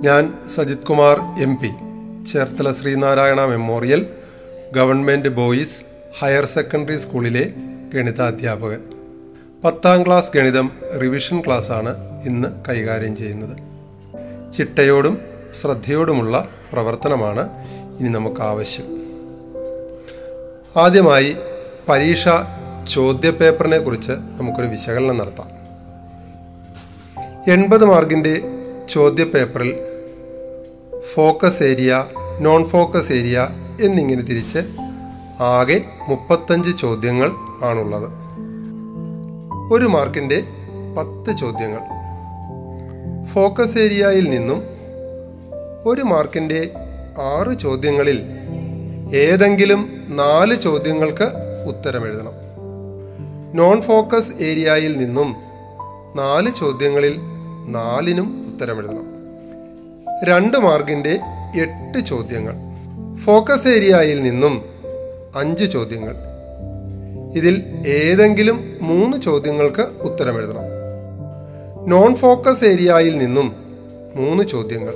ഞാൻ Sajith Kumar M P. Cherthala Sreenarayana memorial government boys higher secondary സ്കൂളിലെ ഗണിതാധ്യാപകൻ. പത്താം ക്ലാസ് ഗണിതം റിവിഷൻ ക്ലാസ്സാണ് ഇന്ന് കൈകാര്യം ചെയ്യുന്നത്. ചിട്ടയോടും ശ്രദ്ധയോടുമുള്ള പ്രവർത്തനമാണ് ഇനി നമുക്ക് ആവശ്യം ആദ്യമായി പരീക്ഷ ചോദ്യപേപ്പറിനെ കുറിച്ച് നമുക്കൊരു വിശകലനം നടത്താം. എൺപത് മാർക്കിന്റെ ചോദ്യപേപ്പറിൽ focus area non focus area എന്നിങ്ങനെ തിരിച്ച് ആകെ മുപ്പത്തഞ്ച് ചോദ്യങ്ങൾ ആണുള്ളത്. ഒരു മാർക്കിന്റെ പത്ത് ചോദ്യങ്ങൾ. ഫോക്കസ് ഏരിയയിൽ നിന്നും ഒരു മാർക്കിന്റെ ആറ് ചോദ്യങ്ങളിൽ ഏതെങ്കിലും നാല് ചോദ്യങ്ങൾക്ക് ഉത്തരം എഴുതണം. നോൺ ഫോക്കസ് ഏരിയയിൽ നിന്നും നാല് ചോദ്യങ്ങളിൽ നാലിനും ഉത്തരമെഴുതണം രണ്ട് മാർക്കിന്റെ എട്ട് ചോദ്യങ്ങൾ. ഫോക്കസ് ഏരിയയിൽ നിന്നും അഞ്ച് ചോദ്യങ്ങൾ. ഇതിൽ ഏതെങ്കിലും മൂന്ന് ചോദ്യങ്ങൾക്ക് ഉത്തരമെഴുതണം നോൺ ഫോക്കസ് ഏരിയയിൽ നിന്നും മൂന്ന് ചോദ്യങ്ങൾ.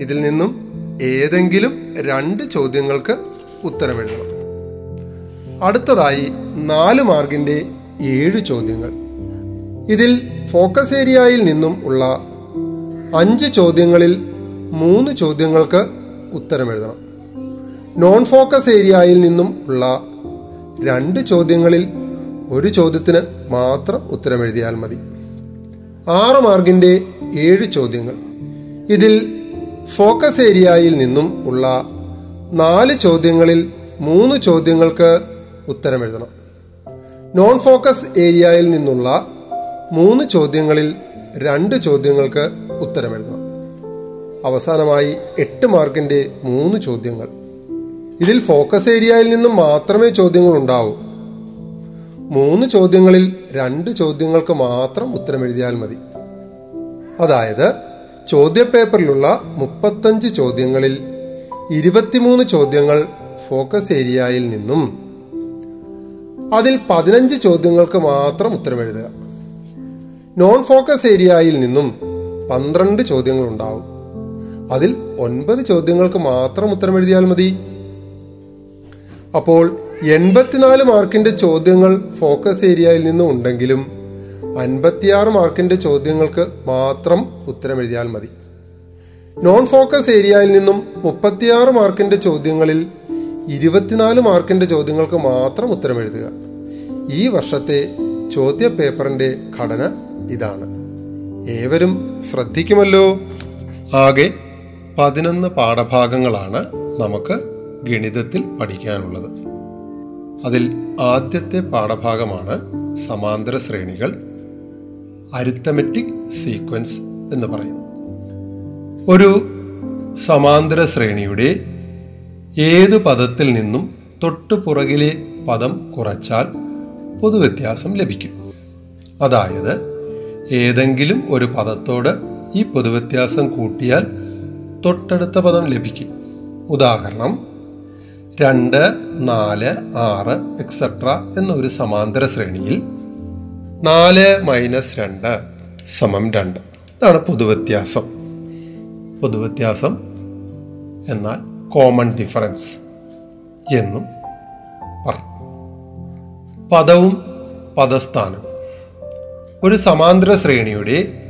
ഇതിൽ നിന്നും ഏതെങ്കിലും രണ്ട് ചോദ്യങ്ങൾക്ക് ഉത്തരമെഴുതണം അടുത്തതായി നാല് മാർക്കിന്റെ ഏഴ് ചോദ്യങ്ങൾ. ഇതിൽ ഫോക്കസ് ഏരിയയിൽ നിന്നും ഉള്ള അഞ്ച് ചോദ്യങ്ങളിൽ മൂന്ന് ചോദ്യങ്ങൾക്ക് ഉത്തരം എഴുതണം. നോൺ ഫോക്കസ് ഏരിയയിൽ നിന്നും ഉള്ള രണ്ട് ചോദ്യങ്ങളിൽ ഒരു ചോദ്യത്തിന് മാത്രം ഉത്തരം ഉത്തരമെഴുതിയാൽ മതി. ആറ് മാർക്കിന്റെ ഏഴ് ചോദ്യങ്ങൾ. ഇതിൽ ഫോക്കസ് ഏരിയയിൽ നിന്നും ഉള്ള നാല് ചോദ്യങ്ങളിൽ മൂന്ന് ചോദ്യങ്ങൾക്ക് ഉത്തരം എഴുതണം. നോൺ ഫോക്കസ് ഏരിയയിൽ നിന്നുള്ള മൂന്ന് ചോദ്യങ്ങളിൽ രണ്ട് ചോദ്യങ്ങൾക്ക് ഉത്തരമെഴുതണം അവസാനമായി എട്ട് മാർക്കിന്റെ മൂന്ന് ചോദ്യങ്ങൾ. ഇതിൽ ഫോക്കസ് ഏരിയയിൽ നിന്നും മാത്രമേ ചോദ്യങ്ങൾ ഉണ്ടാവൂ മൂന്ന് ചോദ്യങ്ങളിൽ രണ്ട് ചോദ്യങ്ങൾക്ക് മാത്രം ഉത്തരം ഉത്തരമെഴുതിയാൽ മതി. അതായത് ചോദ്യപേപ്പറിലുള്ള മുപ്പത്തഞ്ച് ചോദ്യങ്ങളിൽ ഇരുപത്തിമൂന്ന് ചോദ്യങ്ങൾ ഫോക്കസ് ഏരിയയിൽ നിന്നും അതിൽ പതിനഞ്ച് ചോദ്യങ്ങൾക്ക് മാത്രം ഉത്തരം എഴുതുക നോൺ ഫോക്കസ് ഏരിയയിൽ നിന്നും പന്ത്രണ്ട് ചോദ്യങ്ങൾ ഉണ്ടാവും അതിൽ ഒൻപത് ചോദ്യങ്ങൾക്ക് മാത്രം ഉത്തരം എഴുതിയാൽ മതി. അപ്പോൾ എൺപത്തിനാല് മാർക്കിന്റെ ചോദ്യങ്ങൾ ഫോക്കസ് ഏരിയയിൽ നിന്നും ഉണ്ടെങ്കിലും അൻപത്തിയാറ് മാർക്കിന്റെ ചോദ്യങ്ങൾക്ക് മാത്രം ഉത്തരം എഴുതിയാൽ മതി. നോൺ ഫോക്കസ് ഏരിയയിൽ നിന്നും മുപ്പത്തിയാറ് മാർക്കിന്റെ ചോദ്യങ്ങളിൽ ഇരുപത്തിനാല് മാർക്കിന്റെ ചോദ്യങ്ങൾക്ക് മാത്രം ഉത്തരം എഴുതുക. ഈ വർഷത്തെ ചോദ്യ പേപ്പറിന്റെ ഘടന ഇതാണ്. ഏവരും ശ്രദ്ധിക്കുമല്ലോ. ആകെ പതിനൊന്ന് പാഠഭാഗങ്ങളാണ് നമുക്ക് ഗണിതത്തിൽ പഠിക്കാനുള്ളത്. അതിൽ ആദ്യത്തെ പാഠഭാഗമാണ് സമാന്തര ശ്രേണികൾ അരിത്തമെറ്റിക് സീക്വൻസ് എന്ന് പറയുന്നു ഒരു സമാന്തര ശ്രേണിയുടെ ഏതു പദത്തിൽ നിന്നും തൊട്ടു പുറകിലെ പദം കുറച്ചാൽ പൊതുവ്യത്യാസം ലഭിക്കും. അതായത് ഏതെങ്കിലും ഒരു പദത്തോട് ഈ പൊതുവ്യത്യാസം കൂട്ടിയാൽ തൊട്ടടുത്ത പദം ലഭിക്കും. ഉദാഹരണം രണ്ട് നാല് ആറ് എക്സെട്ര എന്ന ഒരു സമാന്തര ശ്രേണിയിൽ നാല് മൈനസ് രണ്ട് സമം രണ്ട്. ഇതാണ് പൊതുവ്യത്യാസം. പൊതുവ്യത്യാസം എന്നാൽ കോമൺ ഡിഫറൻസ് എന്നും പറയും പദവും പദസ്ഥാനവും. ഒരു സമാന്തര ശ്രേണിയുടെ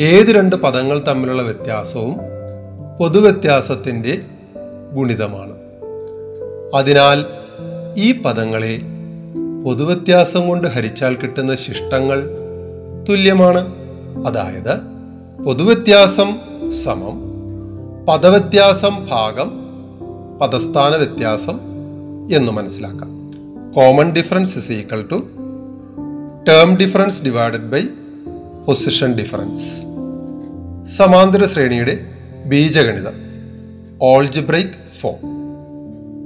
ഏത് രണ്ട് പദങ്ങൾ തമ്മിലുള്ള വ്യത്യാസവും പൊതുവ്യത്യാസത്തിന്റെ ഗുണിതമാണ്. അതിനാൽ ഈ പദങ്ങളെ പൊതുവ്യത്യാസം കൊണ്ട് ഹരിച്ചാൽ കിട്ടുന്ന ശിഷ്ടങ്ങൾ തുല്യമാണ്. അതായത് പൊതുവ്യത്യാസം സമം പദവ്യത്യാസം ഭാഗം പദസ്ഥാന വ്യത്യാസം എന്ന് മനസ്സിലാക്കാം. Common difference is equal to term difference divided by position difference സമാന്തര ശ്രേണിയുടെ ബീജഗണിതം. ഓൾജിബ്രൈക്ക് ഫോം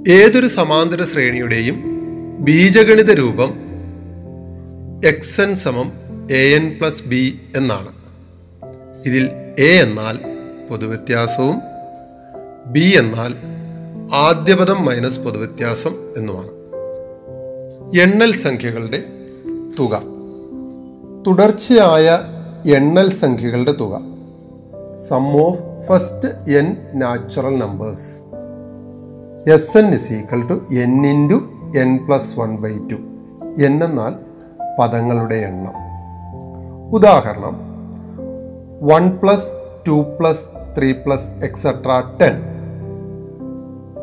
ഏതൊരു സമാന്തര ശ്രേണിയുടെയും ബീജഗണിത രൂപം എക്സ് എൻ സമം എ എൻ പ്ലസ് ബി എന്നാണ്. ഇതിൽ എ എന്നാൽ പൊതുവ്യത്യാസവും ബി എന്നാൽ ആദ്യപദം മൈനസ് പൊതുവ്യത്യാസം എന്നുമാണ്. എണ്ണൽ സംഖ്യകളുടെ തുക. തുടർച്ചയായ എണ്ണൽ സംഖ്യകളുടെ തുക. Sum of first n natural numbers s n is equal to n into n plus one by two n എന്നാൽ പദങ്ങളുടെ എണ്ണം. ഉദാഹരണം one plus two plus three plus etcetera ten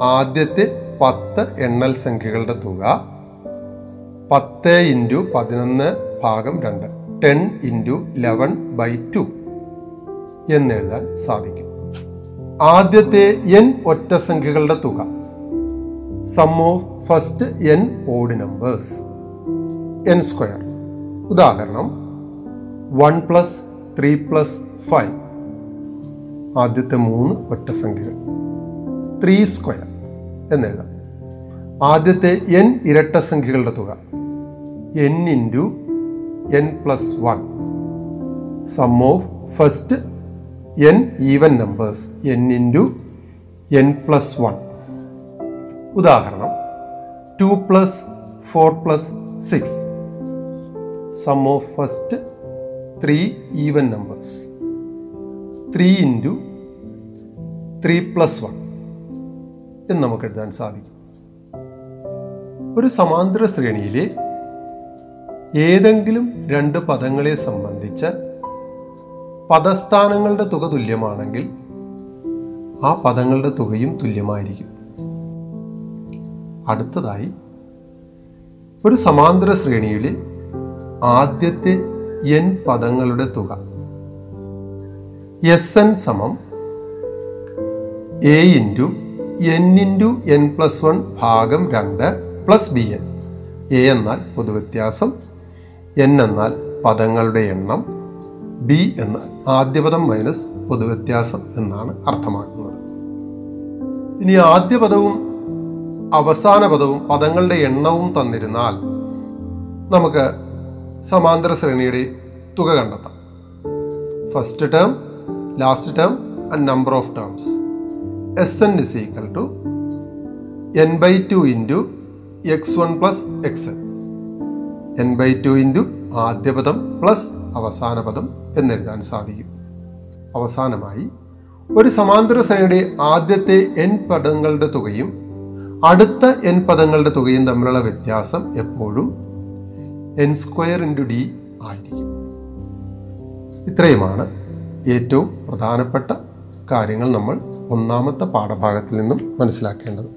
ആദ്യത്തെ പത്ത് എണ്ണൽ സംഖ്യകളുടെ തുക പത്ത് ഇന്റു പതിനൊന്ന് ഭാഗം രണ്ട്. Ten into eleven by two എന്നെഴുതാൻ സാധിക്കും. ആദ്യത്തെ എൻ ഒറ്റ സംഖ്യകളുടെ തുക. Sum of first n odd numbers. N square. ഉദാഹരണം one plus three plus five. ആദ്യത്തെ മൂന്ന് ഒറ്റ സംഖ്യകൾ. ത്രീ സ്ക്വയർ എന്നെഴുതാം. ആദ്യത്തെ എൻ ഇരട്ട സംഖ്യകളുടെ തുക. N into n plus one sum of first n even numbers n into n plus one ഉദാഹരണം two plus four plus six sum of first three even numbers three into three plus one എന്ന് നമുക്ക് എഴുതാൻ സാധിക്കും. ഒരു സമാന്തര ശ്രേണിയിലെ ഏതെങ്കിലും രണ്ട് പദങ്ങളെ സംബന്ധിച്ച പദസ്ഥാനങ്ങളുടെ തുക തുല്യമാണെങ്കിൽ ആ പദങ്ങളുടെ തുകയും തുല്യമായിരിക്കും. അടുത്തതായി ഒരു സമാന്തര ശ്രേണിയിലെ ആദ്യത്തെ എൻ പദങ്ങളുടെ തുക എസ് എൻ സമം a into n into n plus one ഭാഗം രണ്ട് പ്ലസ് ബി എൻ എ എന്നാൽ പൊതുവ്യത്യാസം എൻ എന്നാൽ പദങ്ങളുടെ എണ്ണം ബി എന്നാൽ ആദ്യപദം മൈനസ് പൊതുവ്യത്യാസം എന്നാണ് അർത്ഥമാക്കുന്നത്. ഇനി ആദ്യ പദവും അവസാന പദവും പദങ്ങളുടെ എണ്ണവും തന്നിരുന്നാൽ നമുക്ക് സമാന്തര ശ്രേണിയുടെ തുക കണ്ടെത്താം. First term last term and number of terms s n is equal to n by two into x one plus x n by two into ആദ്യ പദം പ്ലസ് അവസാന പദം എന്നെഴുതാൻ സാധിക്കും. അവസാനമായി ഒരു സമാന്തര ശ്രേണിയുടെ ആദ്യത്തെ എൻ പദങ്ങളുടെ തുകയും അടുത്ത എൻ പദങ്ങളുടെ തുകയും തമ്മിലുള്ള വ്യത്യാസം എപ്പോഴും എൻ സ്ക്വയർ ഇന്റു ഡി ആയിരിക്കും. ഇത്രയുമാണ് ഏറ്റവും പ്രധാനപ്പെട്ട കാര്യങ്ങൾ നമ്മൾ ഒന്നാമത്തെ പാഠഭാഗത്തിൽ നിന്നും മനസ്സിലാക്കേണ്ടത്.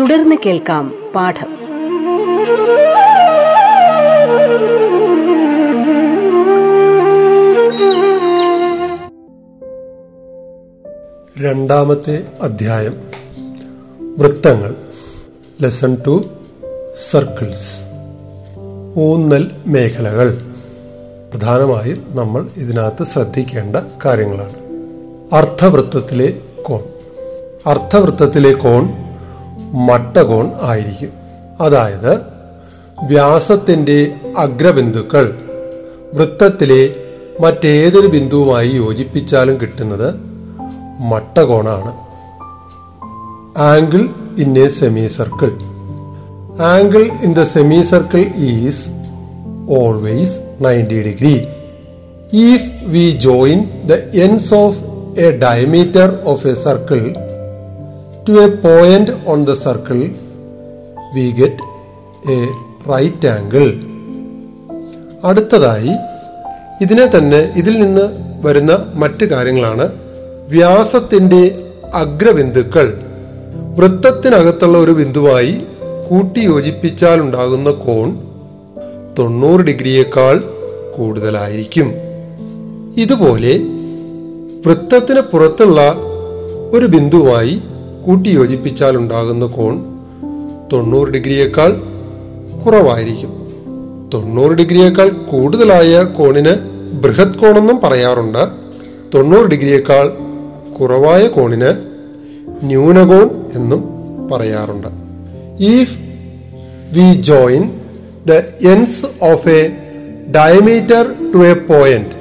തുടർന്ന് കേൾക്കാം പാഠം. രണ്ടാമത്തെ അധ്യായം. വൃത്തങ്ങൾ. ലെസൺ ടു സർക്കിൾസ് ഊന്നൽ മേഖലകൾ. പ്രധാനമായും നമ്മൾ ഇതിനകത്ത് ശ്രദ്ധിക്കേണ്ട കാര്യങ്ങളാണ്. അർത്ഥവൃത്തത്തിലെ കോൺ. അർത്ഥവൃത്തത്തിലെ കോൺ മട്ടകോൺ ആയിരിക്കും. അതായത് വ്യാസത്തിന്റെ അഗ്രബിന്ദുക്കൾ. വൃത്തത്തിലെ മറ്റേതൊരു ബിന്ദുവുമായി യോജിപ്പിച്ചാലും കിട്ടുന്നത് മട്ടകോണാണ്. Angle in a semi circle angle in the semi circle is always ninety degree. If we join the ends of a diameter of a circle to a point on the circle, we get a right angle അടുത്തതായി ഇതിനെ തന്നെ ഇതിൽ നിന്ന് വരുന്ന മറ്റ് കാര്യങ്ങളാണ് വ്യാസത്തിന്റെ അഗ്രബിന്ദുക്കൾ. വൃത്തത്തിനകത്തുള്ള ഒരു ബിന്ദുവായി കൂട്ടിയോജിപ്പിച്ചാൽ ഉണ്ടാകുന്ന കോൺ തൊണ്ണൂറ് ഡിഗ്രിയേക്കാൾ കൂടുതലായിരിക്കും. ഇതുപോലെ വൃത്തത്തിന് പുറത്തുള്ള ഒരു ബിന്ദുവായി കൂട്ടിയോജിപ്പിച്ചാൽ ഉണ്ടാകുന്ന കോൺ തൊണ്ണൂറ് ഡിഗ്രിയേക്കാൾ കുറവായിരിക്കും. തൊണ്ണൂറ് ഡിഗ്രിയേക്കാൾ കൂടുതലായ കോണിന് ബൃഹത് കോണെന്നും പറയാറുണ്ട്. തൊണ്ണൂറ് ഡിഗ്രിയേക്കാൾ കുറവായ കോണിന് ന്യൂനകോൺ എന്നും പറയാറുണ്ട്. If we join the ends of a diameter to a point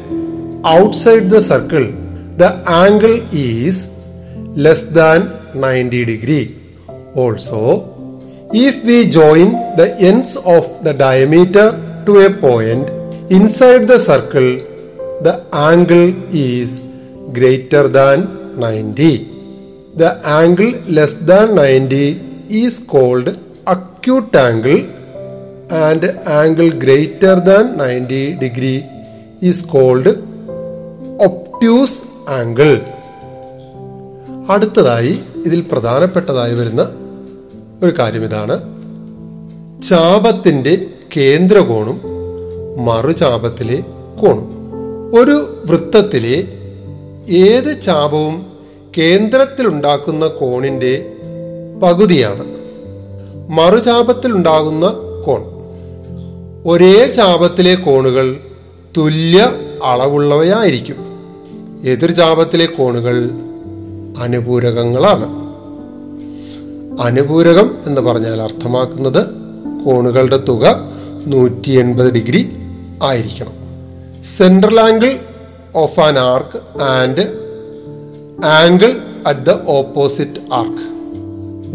outside the circle, the angle is less than 90 degree. Also, if we join the ends of the diameter to a point inside the circle, the angle is greater than 90. The angle less than 90 is called acute angle and angle greater than 90 degree is called obtuse angle. അടുത്തതായി ഇതിൽ പ്രധാനപ്പെട്ടതായി വരുന്ന ഒരു കാര്യം ഇതാണ് ചാപത്തിന്റെ കേന്ദ്രകോണും മറുചാപത്തിലെ കോണും. ഒരു വൃത്തത്തിലെ ഏത് ചാപവും കേന്ദ്രത്തിലുണ്ടാക്കുന്ന കോണിന്റെ പകുതിയാണ്. മറുചാപത്തിലുണ്ടാകുന്ന കോൺ. ഒരേ ചാപത്തിലെ കോണുകൾ തുല്യ അളവുള്ളവയായിരിക്കും. എതിർചാപത്തിലെ കോണുകൾ അനുപൂരകങ്ങളാണ്. അനുപൂരകം എന്ന് പറഞ്ഞാൽ അർത്ഥമാക്കുന്നത് കോണുകളുടെ തുക നൂറ്റി എൺപത് ഡിഗ്രി ആയിരിക്കണം. Central angle of an arc and angle at the opposite arc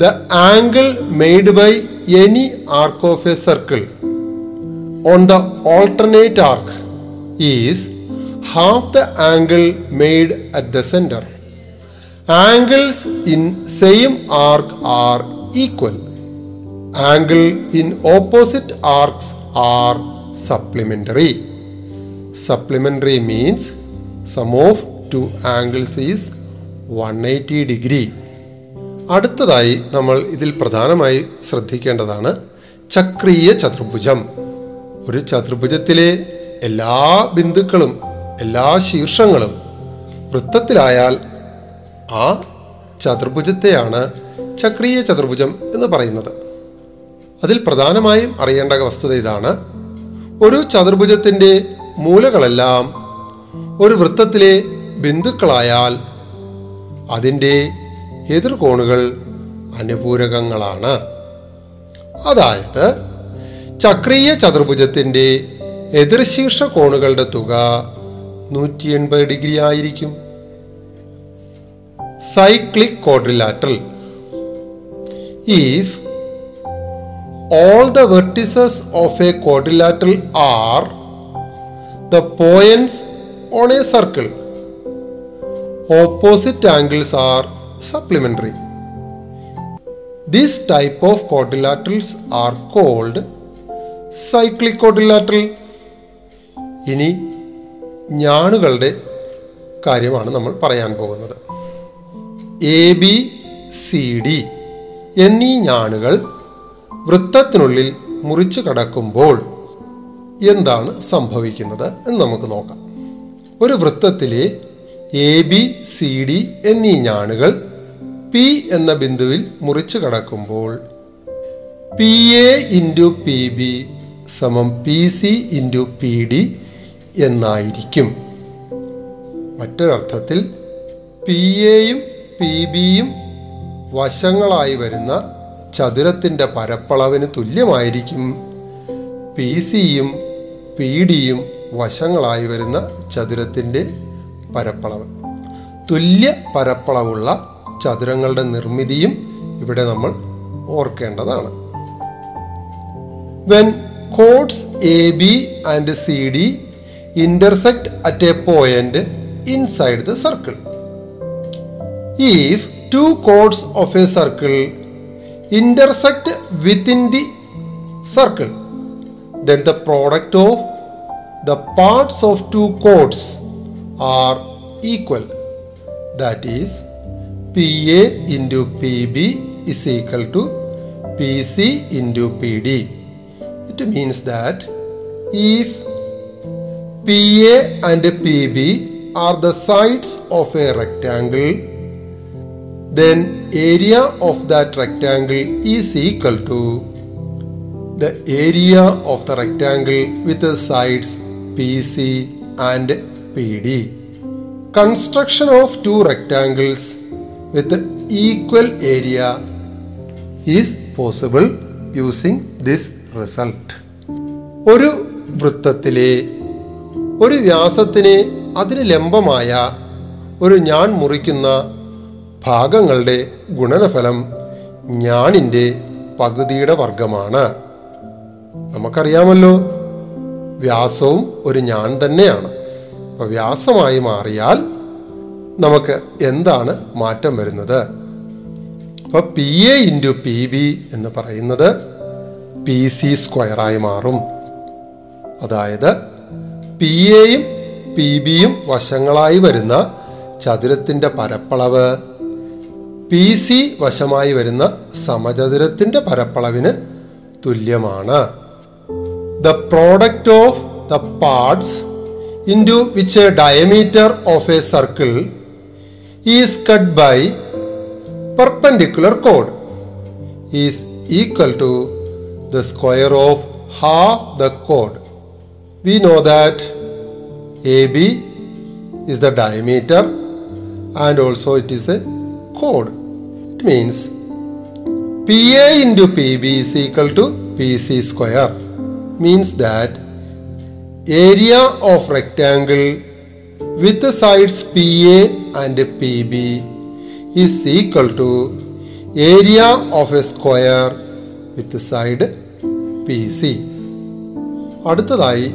the angle made by any arc of a circle on the alternate arc is half the angle made at the center. Angles in same arc are equal angle in opposite arcs are supplementary supplementary means sum of two angles is one eighty degree അടുത്തതായി നമ്മൾ ഇതിൽ പ്രധാനമായി ശ്രദ്ധിക്കേണ്ടതാണ് ചക്രീയ ചതുർഭുജം. ഒരു ചതുർഭുജത്തിലെ എല്ലാ ബിന്ദുക്കളും എല്ലാ ശീർഷങ്ങളും വൃത്തത്തിലായാൽ ആ ചതുർഭുജത്തെയാണ് ചക്രീയ ചതുർഭുജം എന്ന് പറയുന്നത്. അതിൽ പ്രധാനമായും അറിയേണ്ട വസ്തുത ഇതാണ്. ഒരു ചതുർഭുജത്തിന്റെ മൂലകളെല്ലാം ഒരു വൃത്തത്തിലെ ബിന്ദുക്കളായാൽ അതിന്റെ എതിർകോണുകൾ അനുപൂരകങ്ങളാണ്. അതായത് ചക്രീയ ചതുർഭുജത്തിന്റെ എതിർശീർഷ കോണുകളുടെ തുക നൂറ്റി എൺപത് ഡിഗ്രി ആയിരിക്കും. Cyclic quadrilateral. If all the vertices of a quadrilateral are the points on a circle. Opposite angles are supplementary. This type of quadrilaterals are called cyclic quadrilateral. ഇനി ഞാണുകളുടെ കാര്യമാണ് നമ്മൾ പറയാൻ പോകുന്നത് എ ബി സി ഡി എന്നീ ഞാണുകൾ വൃത്തത്തിനുള്ളിൽ മുറിച്ചു കടക്കുമ്പോൾ എന്താണ് സംഭവിക്കുന്നത് എന്ന് നമുക്ക് നോക്കാം. ഒരു വൃത്തത്തിലെ എ ബി സി ഡി എന്നീ ഞാണുകൾ പി എന്ന ബിന്ദുവിൽ മുറിച്ചു കടക്കുമ്പോൾ P A into P B സമം P C into P D എന്നായിരിക്കും. മറ്റൊരർത്ഥത്തിൽ പി എയും പി ബിയും വശങ്ങളായി വരുന്ന ചതുരത്തിന്റെ പരപ്പളവിന് തുല്യമായിരിക്കും. പി സിയും പി ഡിയും വശങ്ങളായി വരുന്ന ചതുരത്തിന്റെ പരപ്പളവ്. തുല്യ പരപ്പളവുള്ള ചതുരങ്ങളുടെ നിർമ്മിതിയും ഇവിടെ നമ്മൾ ഓർക്കേണ്ടതാണ്. When chords A B and C D intersect at a point inside the circle if two chords of a circle intersect within the circle, then the product of the parts of two chords are equal. That is, PA into PB is equal to PC into PD. It means that if PA and PB are the sides of a rectangle, then area of that rectangle is equal to the area of the rectangle with the sides PC and PD. Construction of two rectangles with equal area is possible using this result. ഒരു വൃത്തത്തിലെ ഒരു വ്യാസത്തിന് അതിന് ലംബമായ ഒരു ഞാൻ മുറിക്കുന്ന ഭാഗങ്ങളുടെ ഗുണനഫലം ഞാനിന്റെ പകുതിയുടെ വർഗമാണ് നമുക്കറിയാമല്ലോ വ്യാസവും ഒരു ഞാൻ തന്നെയാണ്. അപ്പൊ വ്യാസമായി മാറിയാൽ നമുക്ക് എന്താണ് മാറ്റം വരുന്നത്? അപ്പൊ P A into P B എന്ന് പറയുന്നത് പി സി സ്ക്വയറായി മാറും. അതായത് പി എയും പി ബിയും വശങ്ങളായി വരുന്ന ചതുരത്തിന്റെ പരപ്പളവ് പി സി വശമായി വരുന്ന സമചതുരത്തിന്റെ പരപ്പളവിന് തുല്യമാണ് the product of the parts into which a diameter of a circle is cut by perpendicular chord is equal to the square of half the chord. We know that AB is the diameter and also it is a chord. It means PA into PB is equal to PC square means that area of rectangle with the sides PA and PB is equal to area of a square with the side PC. അടുത്തതായി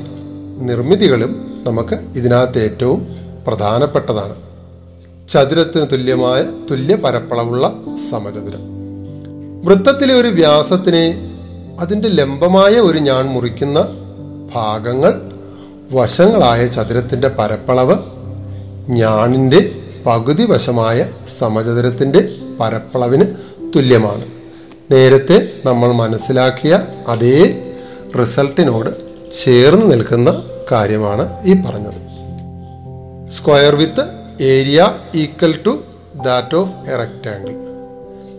നിർമ്മിതികളും നമുക്ക് ഇതിനകത്ത് ഏറ്റവും പ്രധാനപ്പെട്ടതാണ് ചതുരത്തിന് തുല്യമായ തുല്യ പരപ്പളവുള്ള സമചതുരം. വൃത്തത്തിലെ ഒരു വ്യാസത്തിനെ അതിന്റെ ലംബമായ ഒരു ഞാൻ മുറിക്കുന്ന ഭാഗങ്ങൾ വശങ്ങളായ ചതുരത്തിന്റെ പരപ്പളവ് ഞാണിന്റെ പകുതി വശമായ സമചതുരത്തിന്റെ പരപ്പളവിന് തുല്യമാണ്. നേരത്തെ നമ്മൾ മനസ്സിലാക്കിയ അതേ റിസൾട്ടിനോട് ചേർന്ന് നിൽക്കുന്ന കാര്യമാണ് ഈ പറഞ്ഞത്. Square with area equal to that of a rectangle.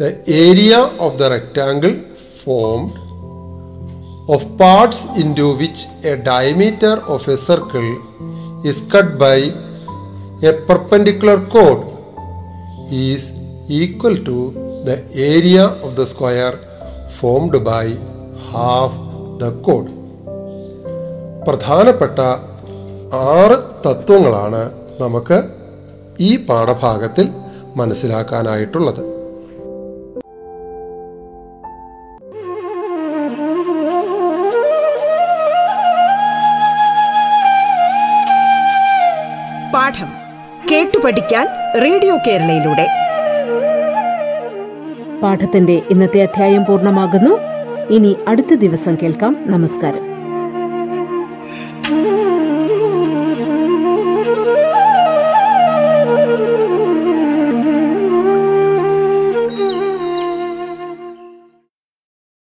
The area of the rectangle formed of parts into which a diameter of a circle is cut by a perpendicular chord is equal to the area of the square formed by half the chord. പ്രധാനപ്പെട്ട ആറ് തത്വങ്ങളാണ് നമുക്ക് ഈ പാഠഭാഗത്തിൽ മനസ്സിലാക്കാനായിട്ടുള്ളത്. പാഠം കേട്ടു പഠിക്കാൻ radio കേരളയിലൂടെ. പാഠത്തിന്റെ ഇന്നത്തെ അധ്യായം പൂർണമാകുന്നു. ഇനി അടുത്ത ദിവസം കേൾക്കാം. നമസ്കാരം.